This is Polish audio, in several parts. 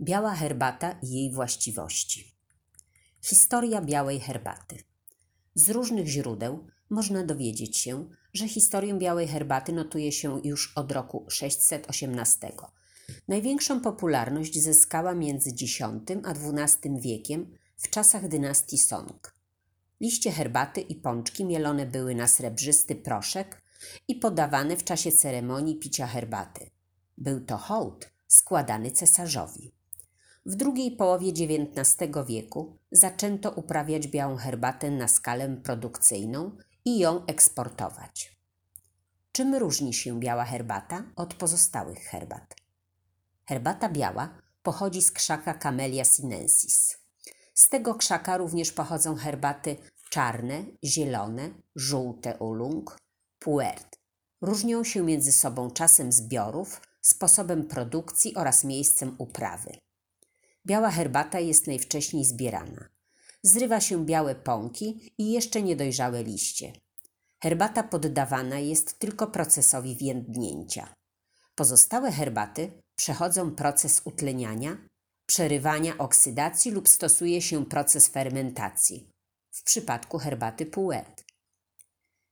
Biała herbata i jej właściwości. Historia białej herbaty. Z różnych źródeł można dowiedzieć się, że historię białej herbaty notuje się już od roku 618. Największą popularność zyskała między X a XII wiekiem w czasach dynastii Song. Liście herbaty i pączki mielone były na srebrzysty proszek i podawane w czasie ceremonii picia herbaty. Był to hołd składany cesarzowi. W drugiej połowie XIX wieku zaczęto uprawiać białą herbatę na skalę produkcyjną i ją eksportować. Czym różni się biała herbata od pozostałych herbat? Herbata biała pochodzi z krzaka Camellia sinensis. Z tego krzaka również pochodzą herbaty czarne, zielone, żółte ulung, puert. Różnią się między sobą czasem zbiorów, sposobem produkcji oraz miejscem uprawy. Biała herbata jest najwcześniej zbierana. Zrywa się białe pąki i jeszcze niedojrzałe liście. Herbata poddawana jest tylko procesowi więdnięcia. Pozostałe herbaty przechodzą proces utleniania, przerywania oksydacji lub stosuje się proces fermentacji. W przypadku herbaty Puet.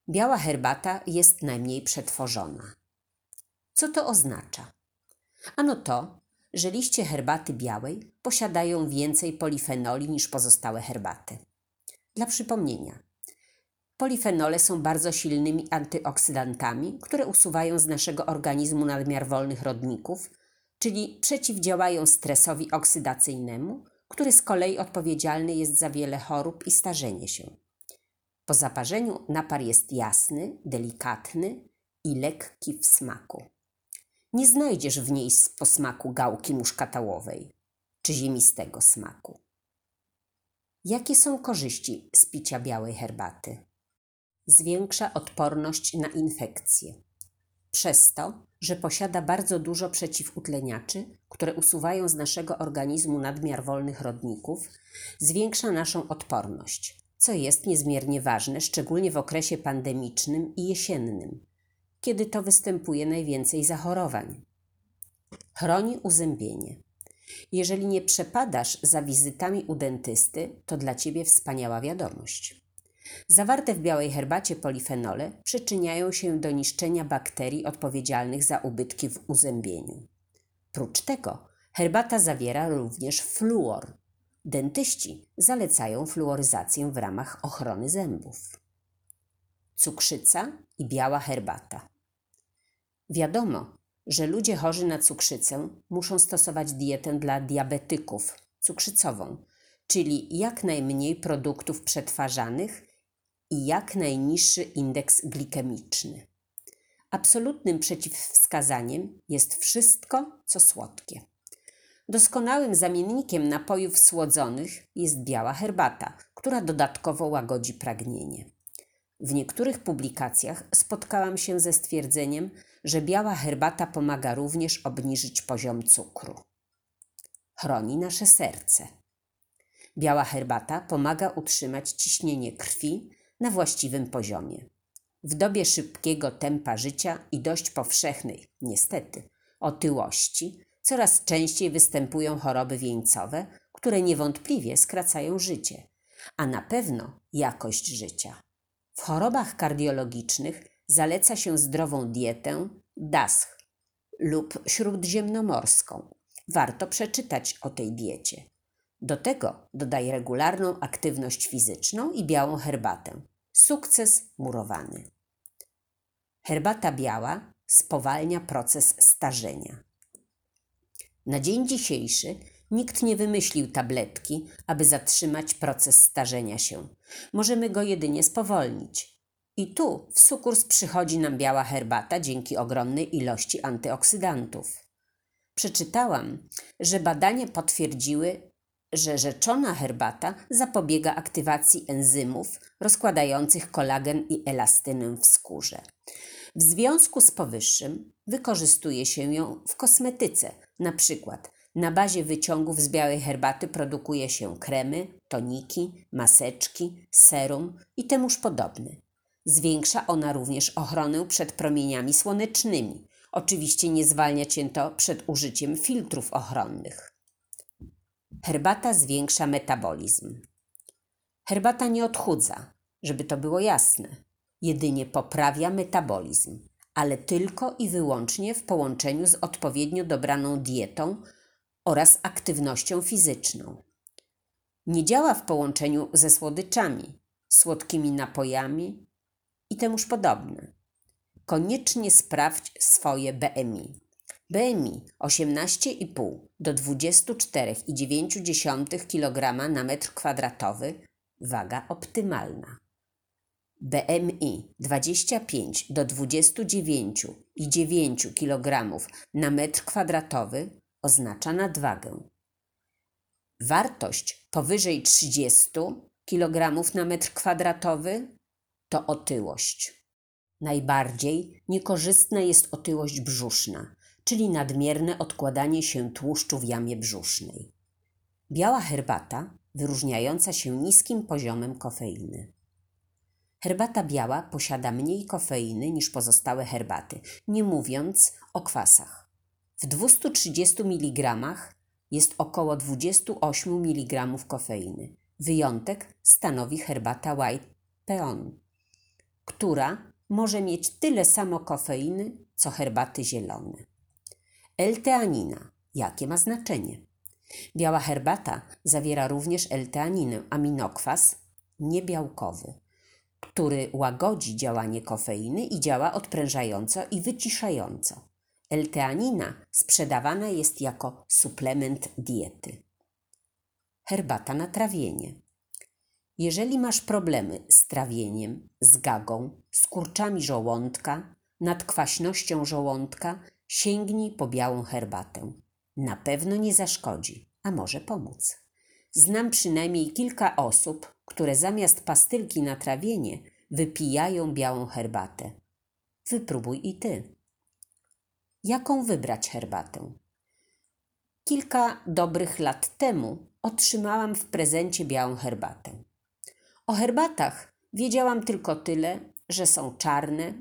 Biała herbata jest najmniej przetworzona. Co to oznacza? Ano to, że liście herbaty białej posiadają więcej polifenoli niż pozostałe herbaty. Dla przypomnienia, polifenole są bardzo silnymi antyoksydantami, które usuwają z naszego organizmu nadmiar wolnych rodników, czyli przeciwdziałają stresowi oksydacyjnemu, który z kolei odpowiedzialny jest za wiele chorób i starzenie się. Po zaparzeniu napar jest jasny, delikatny i lekki w smaku. Nie znajdziesz w niej posmaku gałki muszkatałowej czy ziemistego smaku. Jakie są korzyści z picia białej herbaty? Zwiększa odporność na infekcje. Przez to, że posiada bardzo dużo przeciwutleniaczy, które usuwają z naszego organizmu nadmiar wolnych rodników, zwiększa naszą odporność, co jest niezmiernie ważne, szczególnie w okresie pandemicznym i jesiennym, kiedy to występuje najwięcej zachorowań. Chroni uzębienie. Jeżeli nie przepadasz za wizytami u dentysty, to dla ciebie wspaniała wiadomość. Zawarte w białej herbacie polifenole przyczyniają się do niszczenia bakterii odpowiedzialnych za ubytki w uzębieniu. Prócz tego herbata zawiera również fluor. Dentyści zalecają fluoryzację w ramach ochrony zębów. Cukrzyca i biała herbata. Wiadomo, że ludzie chorzy na cukrzycę muszą stosować dietę dla diabetyków cukrzycową, czyli jak najmniej produktów przetwarzanych i jak najniższy indeks glikemiczny. Absolutnym przeciwwskazaniem jest wszystko, co słodkie. Doskonałym zamiennikiem napojów słodzonych jest biała herbata, która dodatkowo łagodzi pragnienie. W niektórych publikacjach spotkałam się ze stwierdzeniem, że biała herbata pomaga również obniżyć poziom cukru. Chroni nasze serce. Biała herbata pomaga utrzymać ciśnienie krwi na właściwym poziomie. W dobie szybkiego tempa życia i dość powszechnej, niestety, otyłości, coraz częściej występują choroby wieńcowe, które niewątpliwie skracają życie, a na pewno jakość życia. W chorobach kardiologicznych zaleca się zdrową dietę DASH lub śródziemnomorską. Warto przeczytać o tej diecie. Do tego dodaj regularną aktywność fizyczną i białą herbatę. Sukces murowany. Herbata biała spowalnia proces starzenia. Na dzień dzisiejszy nikt nie wymyślił tabletki, aby zatrzymać proces starzenia się. Możemy go jedynie spowolnić. I tu w sukurs przychodzi nam biała herbata dzięki ogromnej ilości antyoksydantów. Przeczytałam, że badania potwierdziły, że rzeczona herbata zapobiega aktywacji enzymów rozkładających kolagen i elastynę w skórze. W związku z powyższym wykorzystuje się ją w kosmetyce, na przykład na bazie wyciągów z białej herbaty produkuje się kremy, toniki, maseczki, serum i temuż podobne. Zwiększa ona również ochronę przed promieniami słonecznymi. Oczywiście nie zwalnia cię to przed użyciem filtrów ochronnych. Herbata zwiększa metabolizm. Herbata nie odchudza, żeby to było jasne. Jedynie poprawia metabolizm, ale tylko i wyłącznie w połączeniu z odpowiednio dobraną dietą oraz aktywnością fizyczną. Nie działa w połączeniu ze słodyczami, słodkimi napojami i temuż podobne. Koniecznie sprawdź swoje BMI. BMI 18,5 do 24,9 kg na metr kwadratowy waga optymalna. BMI 25 do 29,9 kg na metr kwadratowy oznacza nadwagę. Wartość powyżej 30 kg na metr kwadratowy to otyłość. Najbardziej niekorzystna jest otyłość brzuszna, czyli nadmierne odkładanie się tłuszczu w jamie brzusznej. Biała herbata wyróżniająca się niskim poziomem kofeiny. Herbata biała posiada mniej kofeiny niż pozostałe herbaty, nie mówiąc o kwasach. W 230 mg jest około 28 mg kofeiny. Wyjątek stanowi herbata White Peon, która może mieć tyle samo kofeiny, co herbaty zielone. L-teanina. Jakie ma znaczenie? Biała herbata zawiera również L-teaninę, aminokwas niebiałkowy, który łagodzi działanie kofeiny i działa odprężająco i wyciszająco. L-teanina sprzedawana jest jako suplement diety. Herbata na trawienie. Jeżeli masz problemy z trawieniem, z gagą, z kurczami żołądka, nadkwaśnością żołądka, sięgnij po białą herbatę. Na pewno nie zaszkodzi, a może pomóc. Znam przynajmniej kilka osób, które zamiast pastylki na trawienie wypijają białą herbatę. Wypróbuj i ty. Jaką wybrać herbatę? Kilka dobrych lat temu otrzymałam w prezencie białą herbatę. O herbatach wiedziałam tylko tyle, że są czarne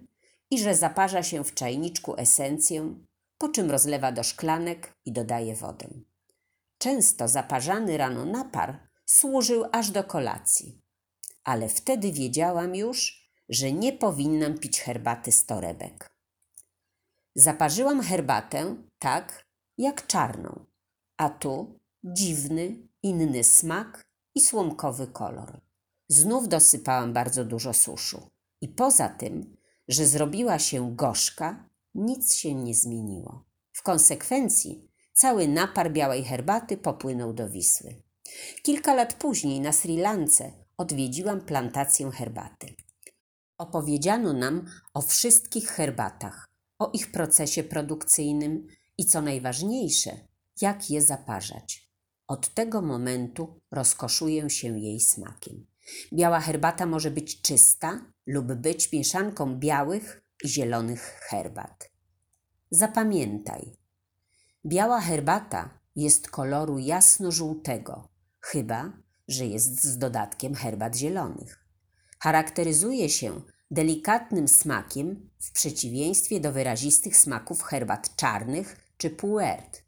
i że zaparza się w czajniczku esencję, po czym rozlewa do szklanek i dodaje wodę. Często zaparzany rano napar służył aż do kolacji, ale wtedy wiedziałam już, że nie powinnam pić herbaty z torebek. Zaparzyłam herbatę tak, jak czarną, a tu dziwny, inny smak i słomkowy kolor. Znów dosypałam bardzo dużo suszu i poza tym, że zrobiła się gorzka, nic się nie zmieniło. W konsekwencji cały napar białej herbaty popłynął do Wisły. Kilka lat później na Sri Lance odwiedziłam plantację herbaty. Opowiedziano nam o wszystkich herbatach, o ich procesie produkcyjnym i co najważniejsze, jak je zaparzać. Od tego momentu rozkoszuję się jej smakiem. Biała herbata może być czysta lub być mieszanką białych i zielonych herbat. Zapamiętaj, biała herbata jest koloru jasno-żółtego, chyba że jest z dodatkiem herbat zielonych. Charakteryzuje się delikatnym smakiem w przeciwieństwie do wyrazistych smaków herbat czarnych czy puert.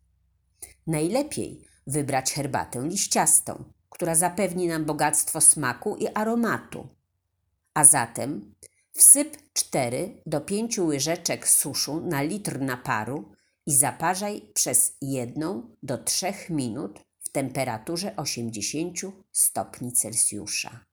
Najlepiej wybrać herbatę liściastą, która zapewni nam bogactwo smaku i aromatu. A zatem wsyp 4 do 5 łyżeczek suszu na litr naparu i zaparzaj przez 1 do 3 minut w temperaturze 80 stopni Celsjusza.